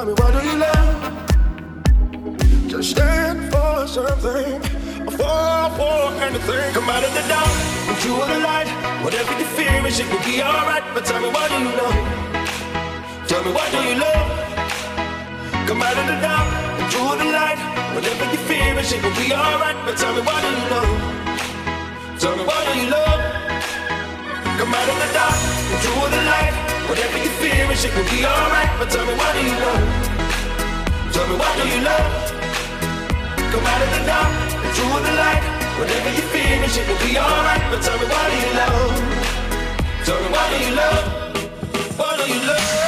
tell me what do you love? Just stand for something, fall for anything. Come out of the dark, and you are the light. Whatever the fear is, it will be alright. But tell me what do you love? Tell me what do you love? Come out of the dark, and you are the light. Whatever the fear is, it will be alright. But tell me what do you love? Tell me what do you love? Come out of the dark, and you are the light. Whatever you fear it shit will be alright. But tell me why do you love? Tell me why do you love? Come out of the dark, the true of the light. Whatever you fear it shit will be alright. But tell me why do you love? Tell me why do you love? Why do you love?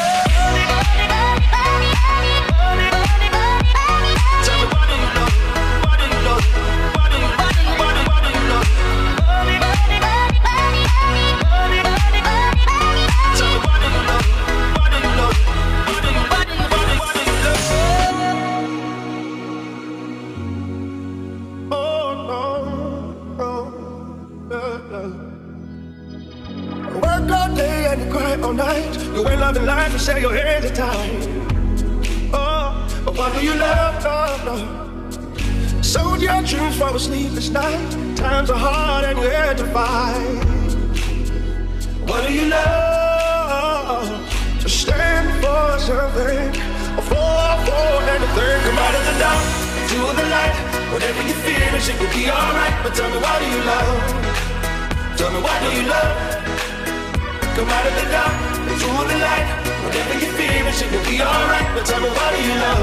share your hands at times. Oh, but why do you love, love, love? Sold your dreams for a sleepless night. Times are hard and hard to fight. What do you love? To stand for something, a fourth, fourth, and a third. Come out of the dark, into the light. Whatever you fear, it should be alright. But tell me, why do you love? Tell me, why do you love? Come out of the dark, into the light. Whatever you fear, feeling, shit will be alright. But tell me why do you love?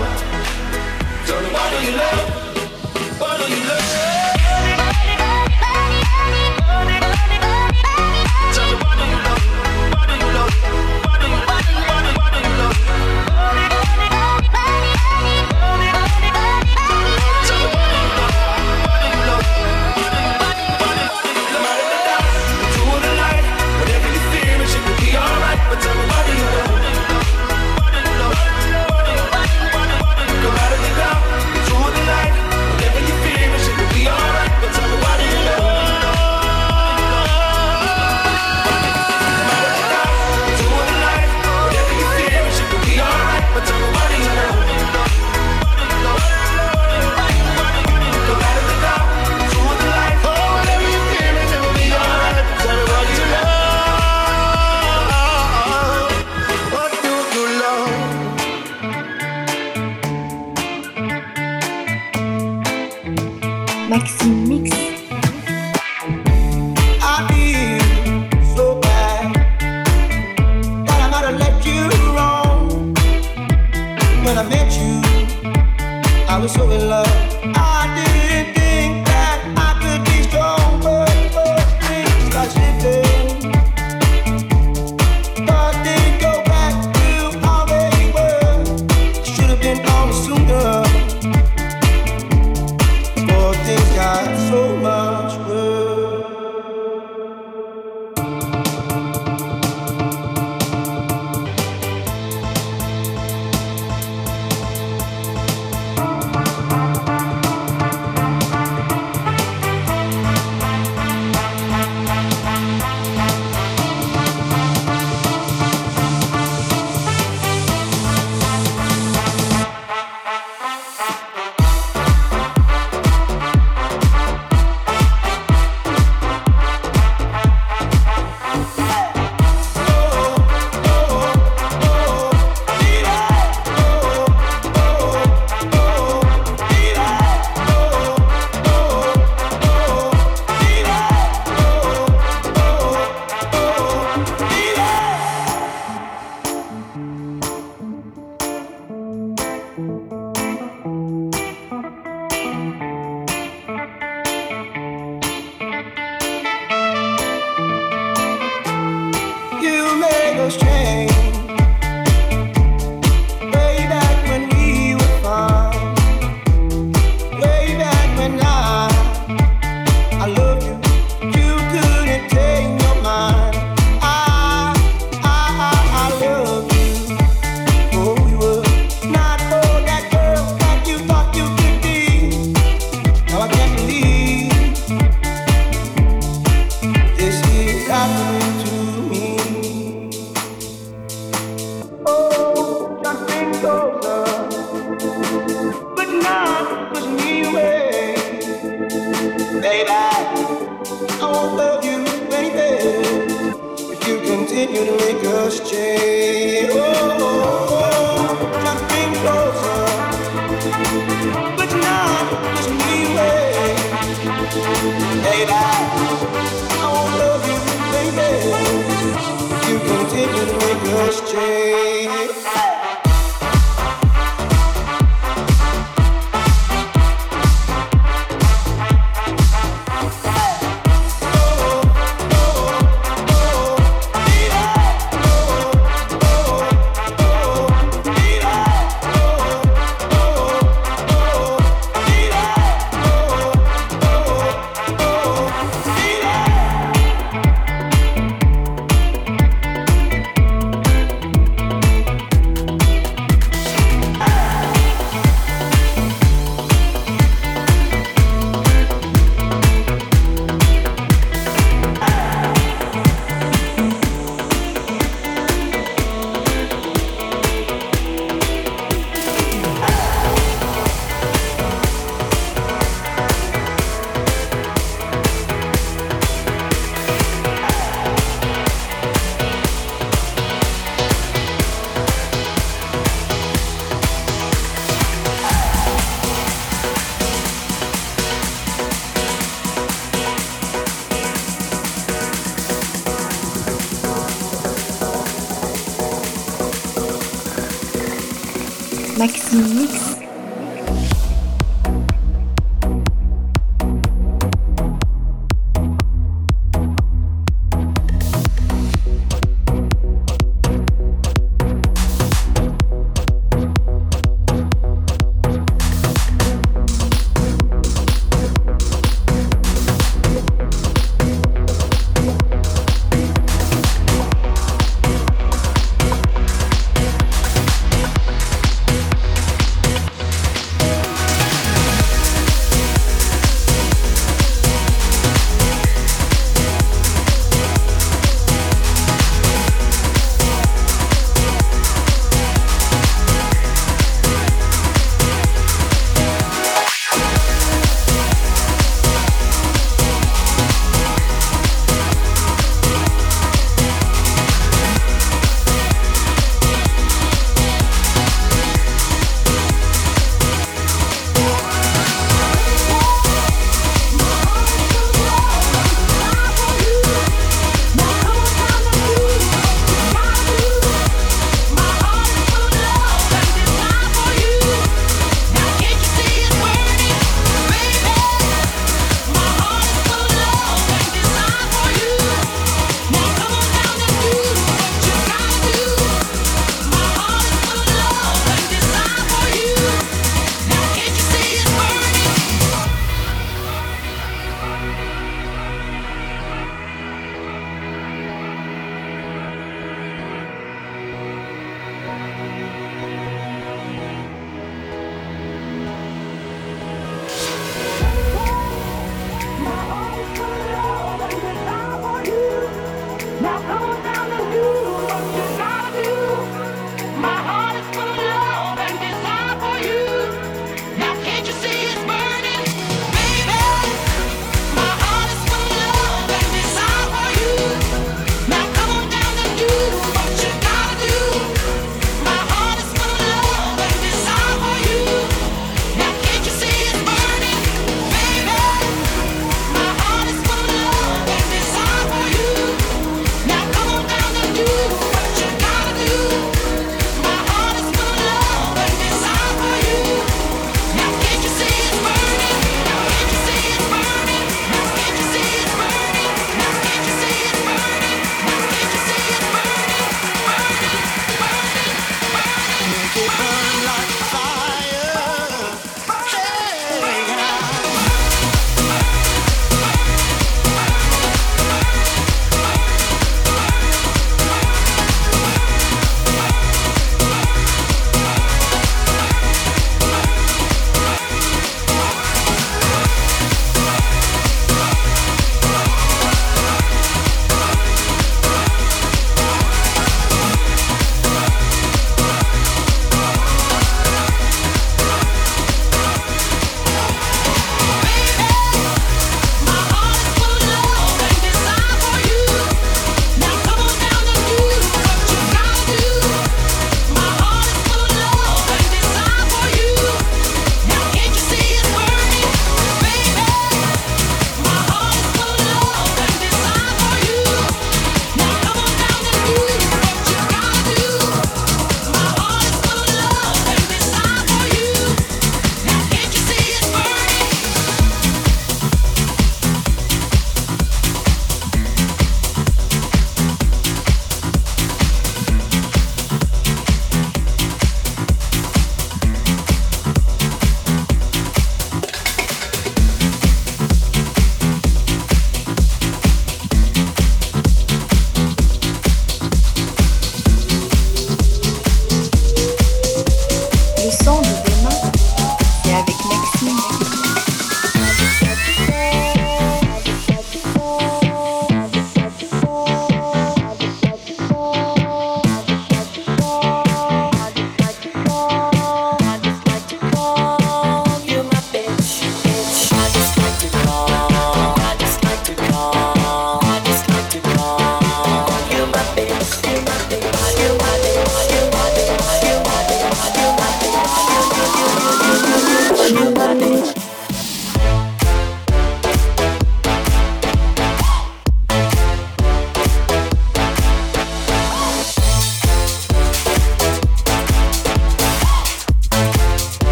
Tell me why do you love? Why do you love? was so in love.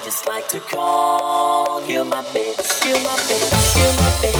I just like to call you my bitch, you my bitch, you my bitch,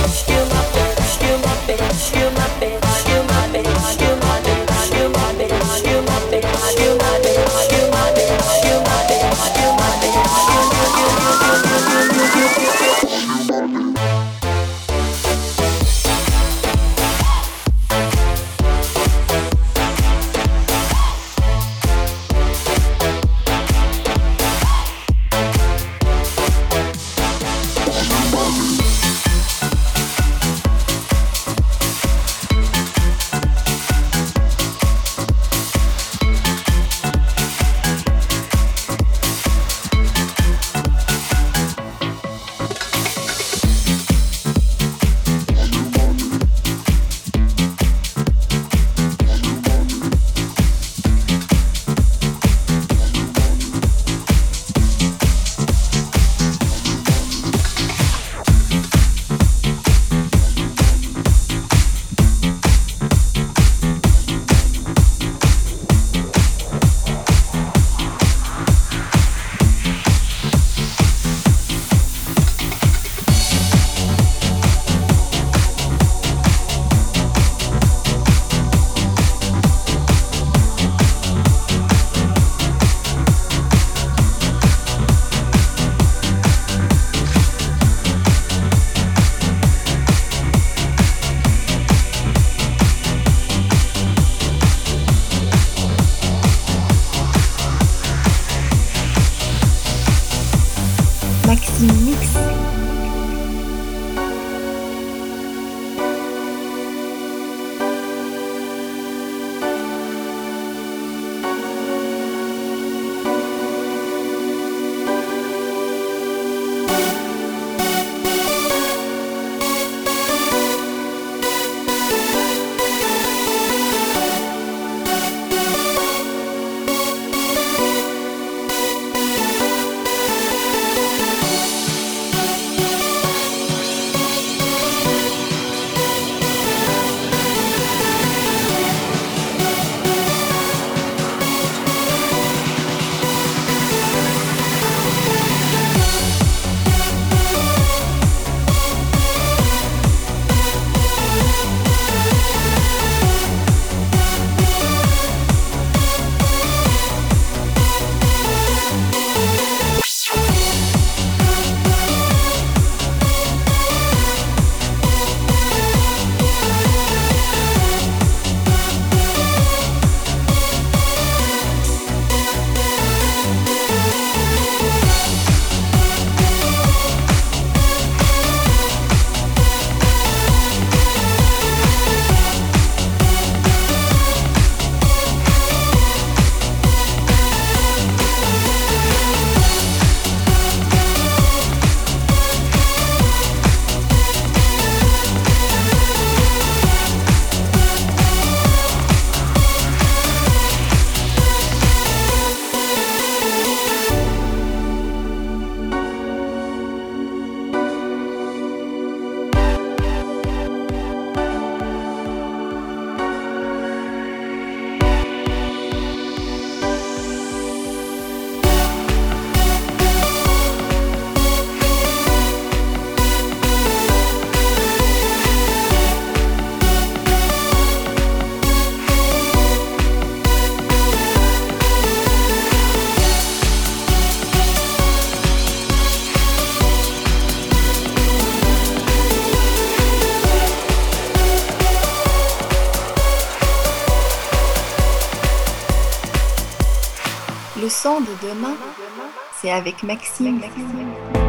avec Maxime.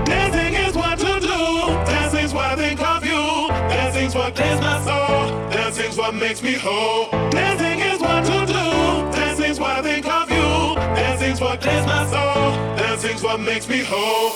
Dancing is what to do. Dancing's what I think of you. Dancing's what clears my soul. Dancing's what makes me whole. Dancing is what to do. Dancing's what I think of you. Dancing's what clears my soul. Dancing's what makes me whole.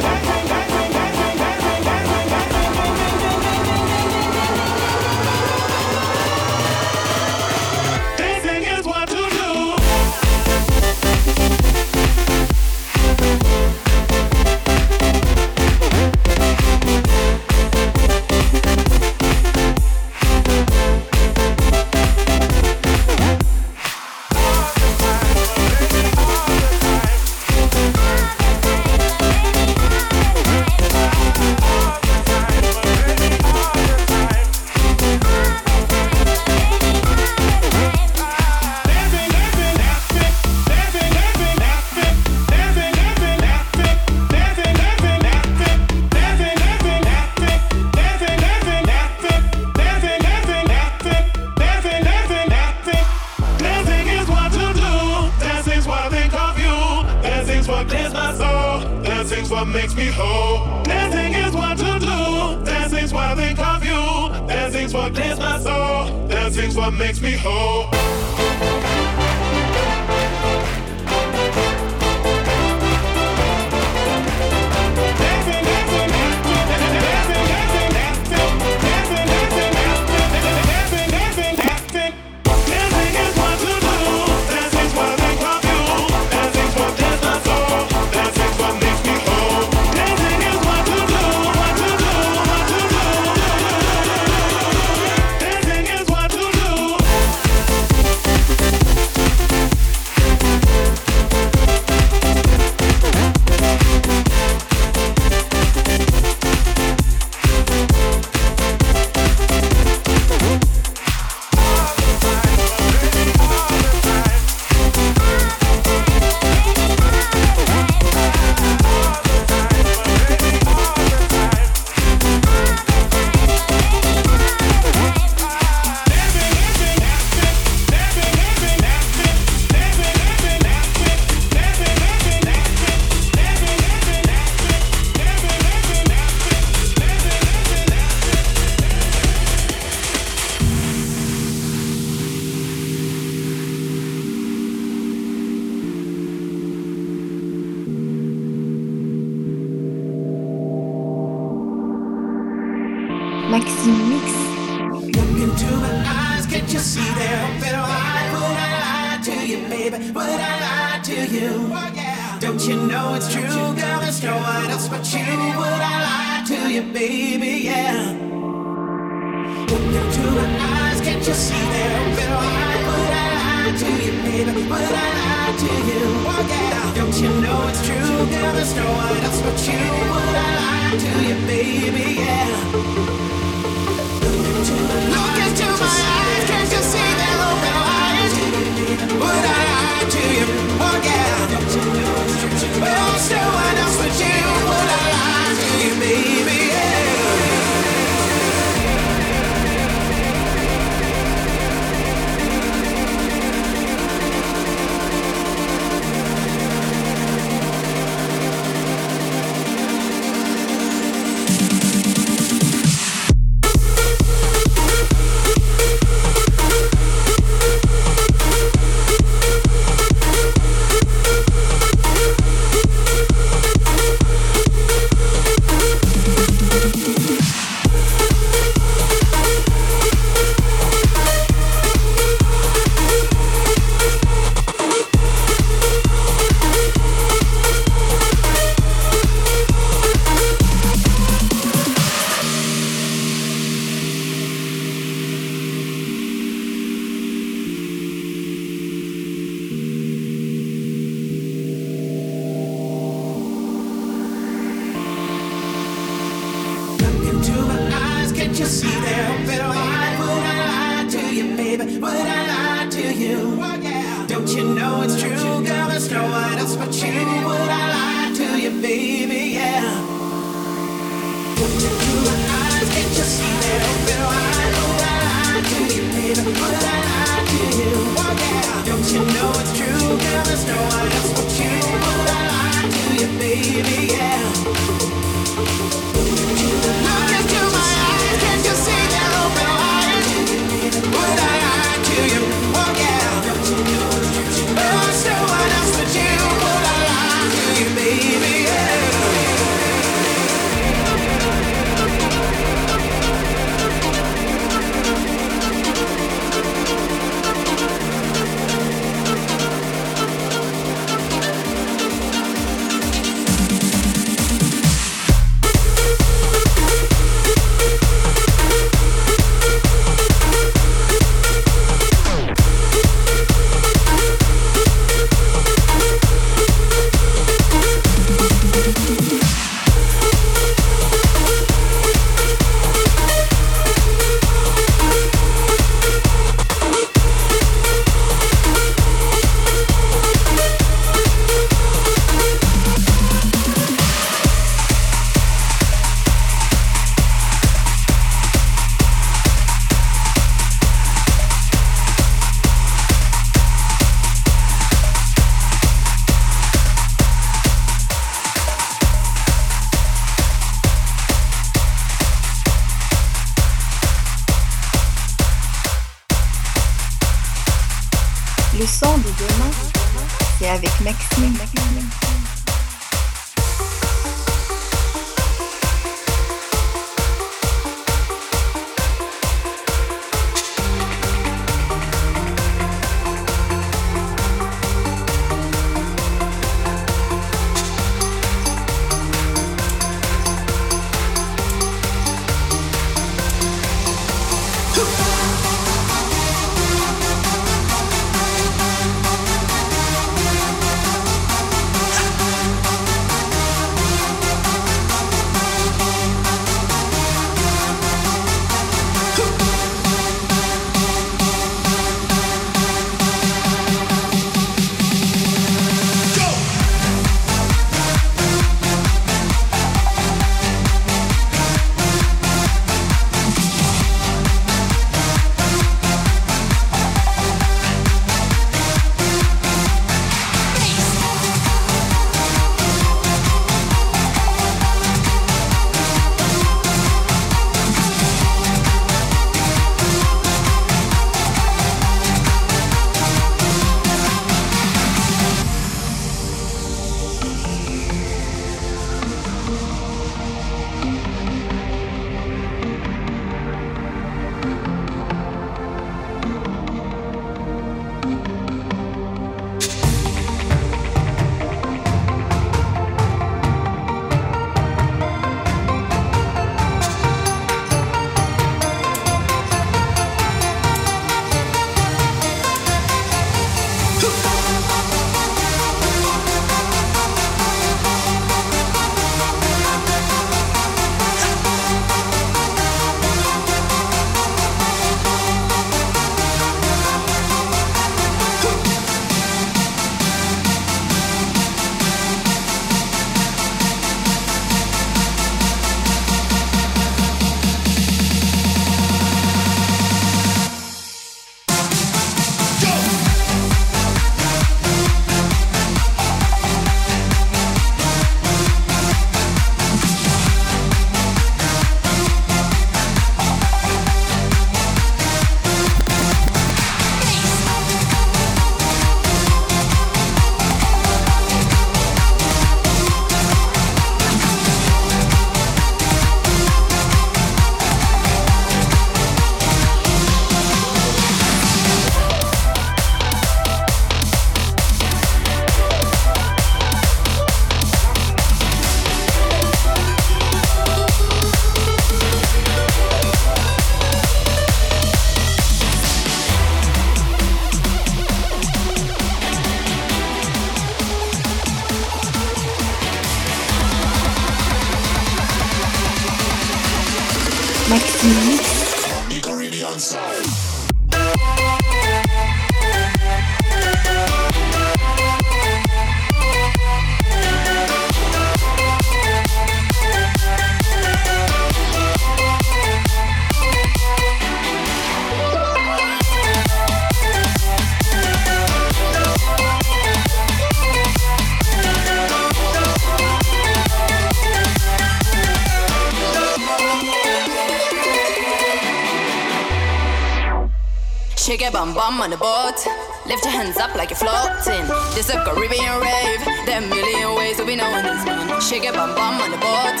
Bum on the boat. Lift your hands up like you're floating. This a Caribbean rave. There are a million ways to be knowing this man. Shake your bum bum on the boat.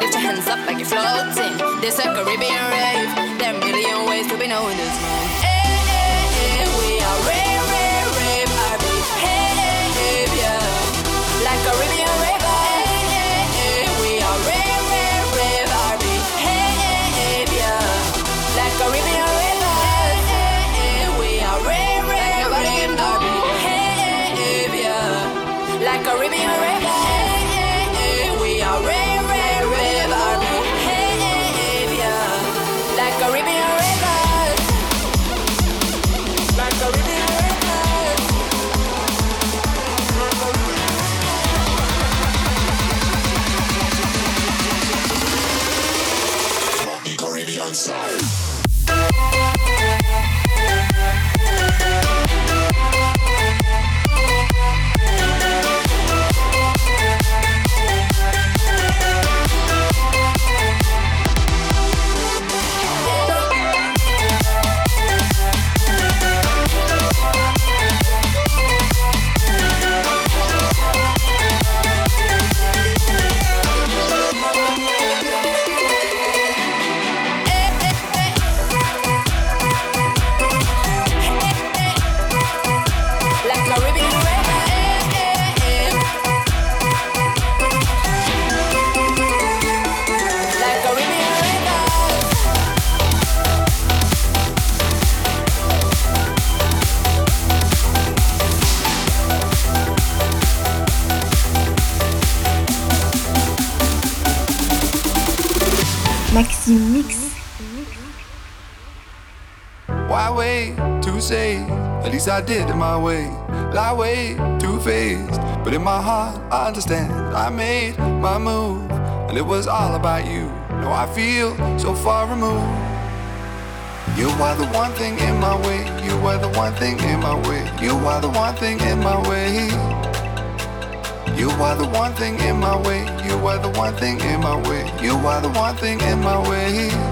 Lift your hands up like you're floating. This a Caribbean rave. There are a million ways to be knowing this man. Hey, hey, hey, we are rave, rave, rave. Like Caribbean I did in my way. Lie way too faced, but in my heart I understand. I made my move, and it was all about you. Now I feel so far removed. You are the one thing in my way. You are the one thing in my way. You are the one thing in my way. You are the one thing in my way. You are the one thing in my way. You are the one thing in my way.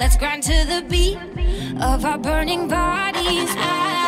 Take you under. This is not a front. I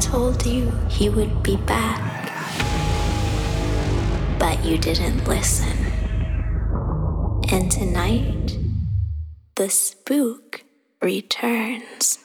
told you he would be back, but you didn't listen. And tonight, the spook returns.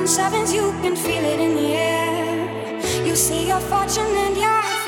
and sevens, you can feel it in the air. You see your fortune and your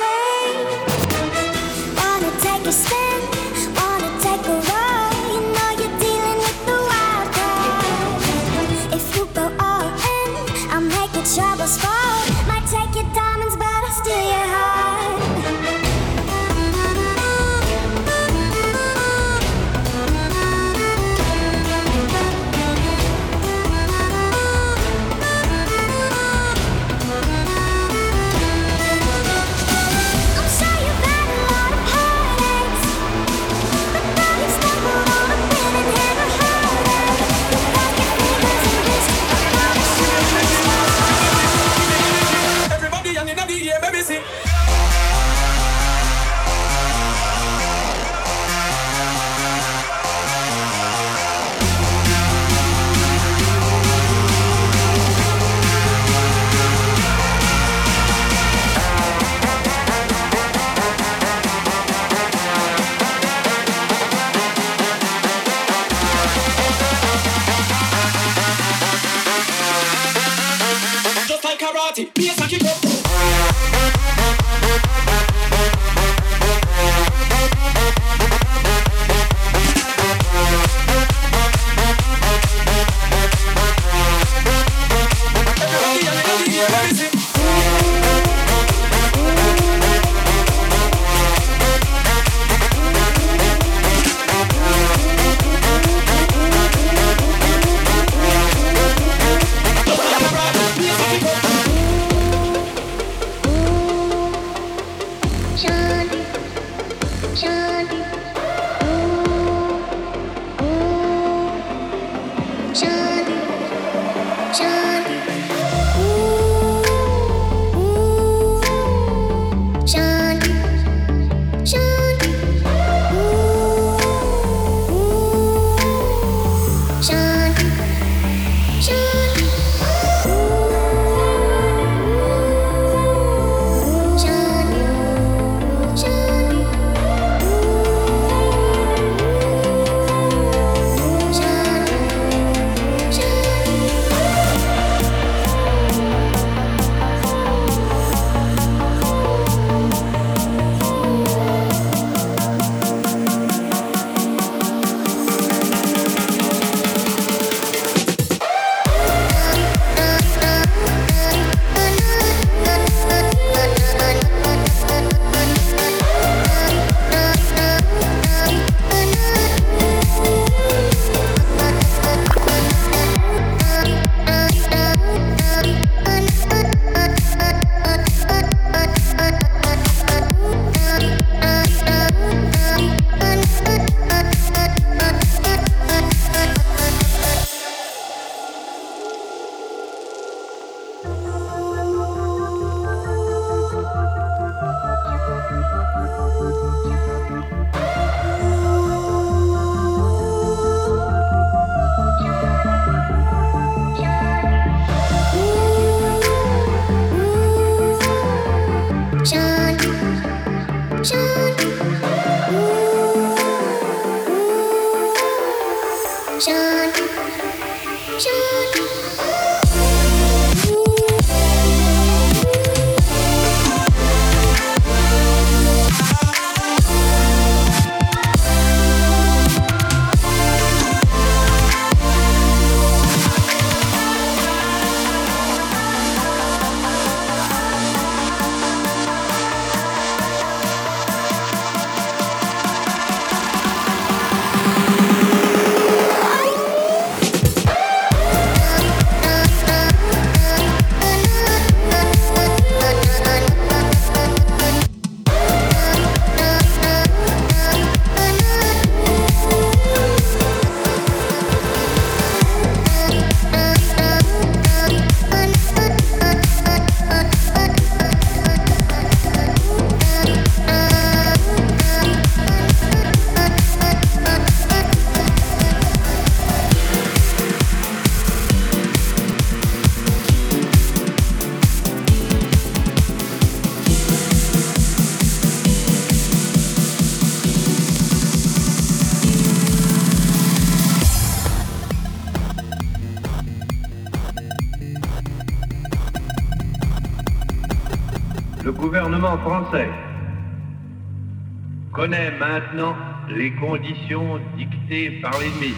conditions dictées par l'ennemi.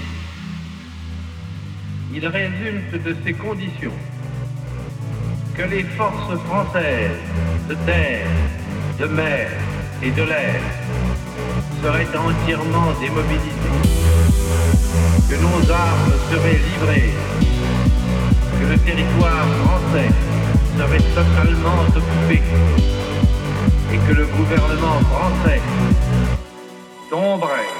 Il résulte de ces conditions que les forces françaises de terre, de mer et de l'air seraient entièrement démobilisées, que nos armes seraient livrées, que le territoire français serait totalement occupé et que le gouvernement français tomberait.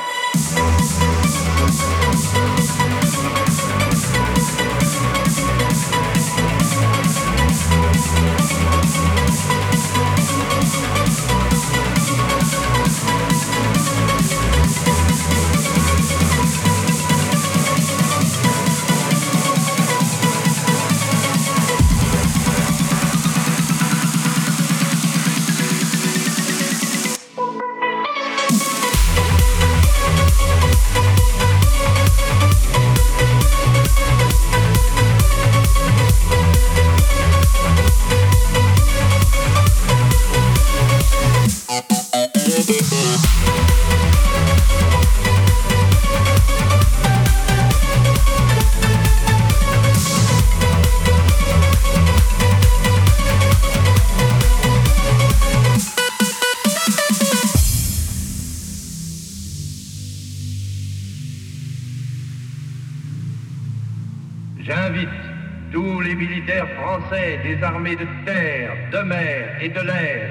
Et de l'air.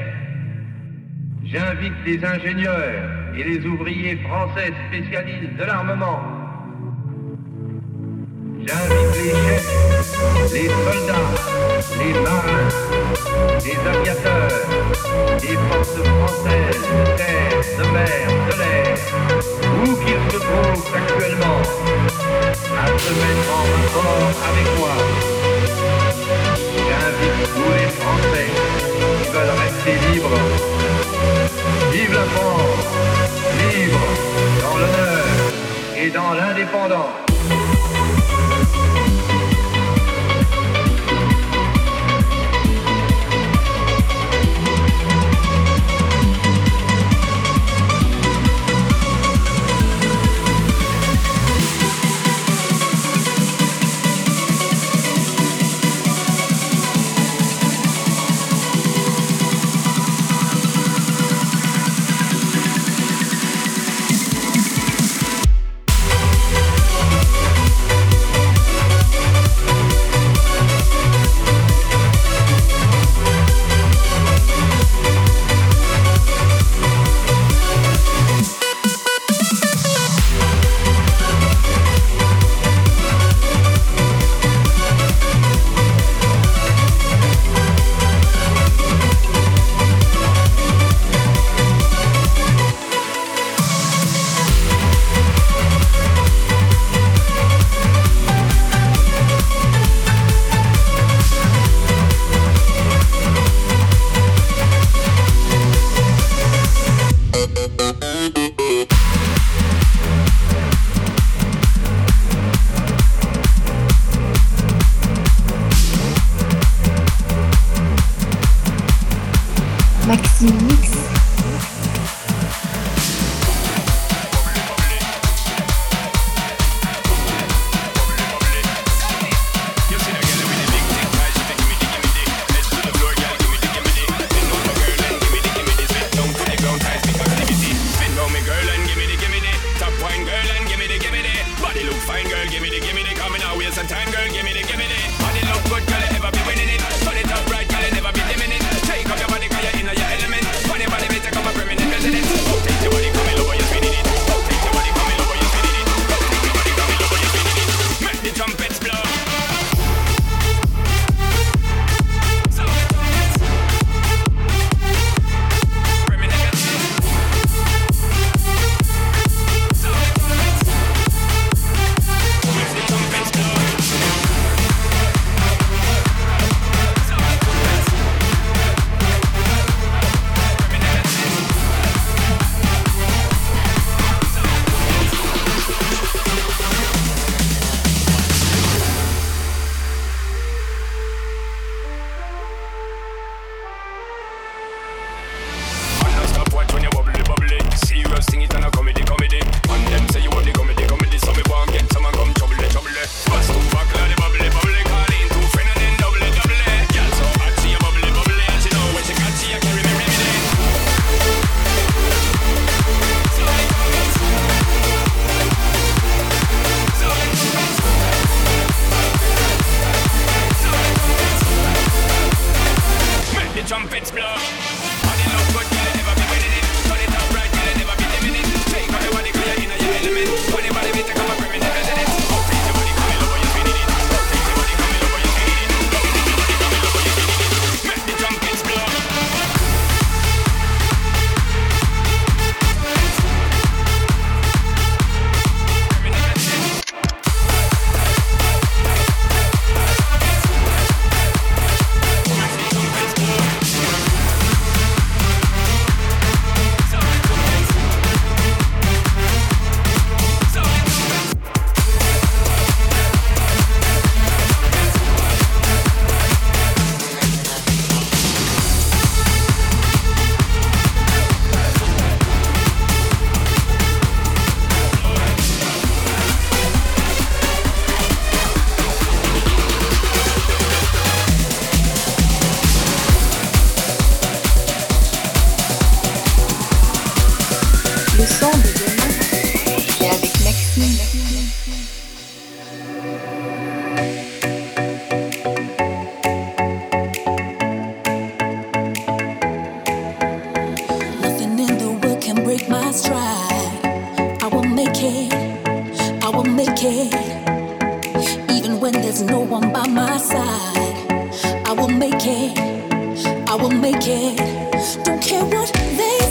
J'invite les ingénieurs et les ouvriers français spécialistes de l'armement. J'invite les chefs, les soldats, les marins, les aviateurs, les forces françaises de terre, de mer, de l'air, où qu'ils se trouvent actuellement, à se mettre en rapport avec moi. J'invite tous les Français veulent rester libres. Vive la France, libre dans l'honneur et dans l'indépendance. I will make it, I will make it. Even when there's no one by my side, I will make it, I will make it. Don't care what they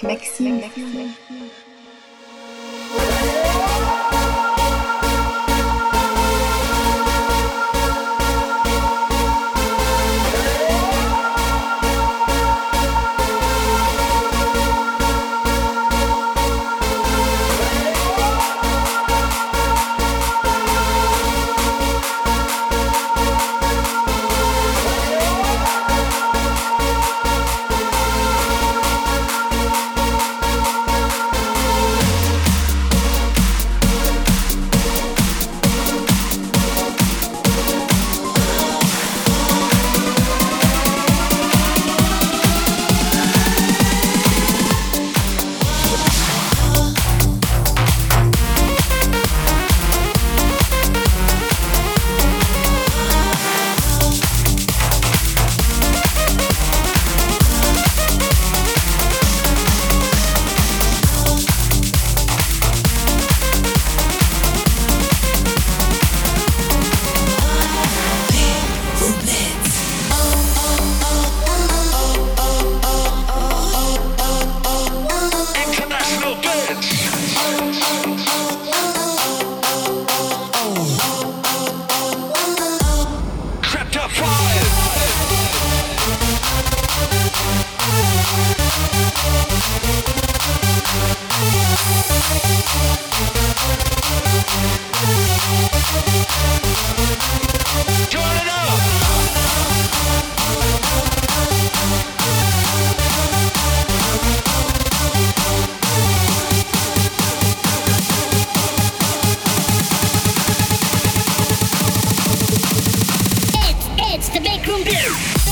c'est avec Maxime. Depuis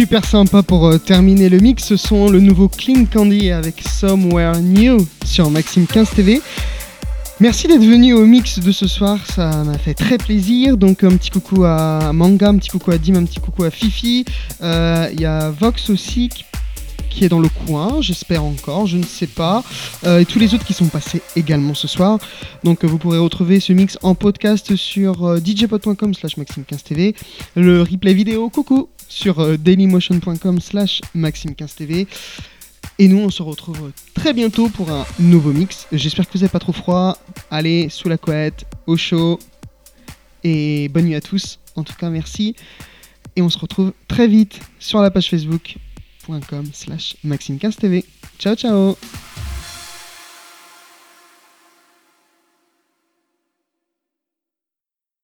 Super sympa pour euh, terminer le mix, ce sont le nouveau Clean Candy avec Somewhere New sur Maxime 15 TV. Merci d'être venu au mix de ce soir, ça m'a fait très plaisir. Donc un petit coucou à Manga, un petit coucou à Dim, un petit coucou à Fifi. Euh, Il y a Vox aussi qui, est dans le coin, j'espère encore, je ne sais pas. Euh, et tous les autres qui sont passés également ce soir. Donc vous pourrez retrouver ce mix en podcast sur euh, djpod.com slash maxime15tv. Le replay vidéo, coucou, sur euh, dailymotion.com slash maxime15tv. Et nous, on se retrouve très bientôt pour un nouveau mix. J'espère que vous n'avez pas trop froid. Allez, sous la couette, au chaud. Et bonne nuit à tous. En tout cas, merci. Et on se retrouve très vite sur la page facebook.com slash maxime15tv. Ciao, ciao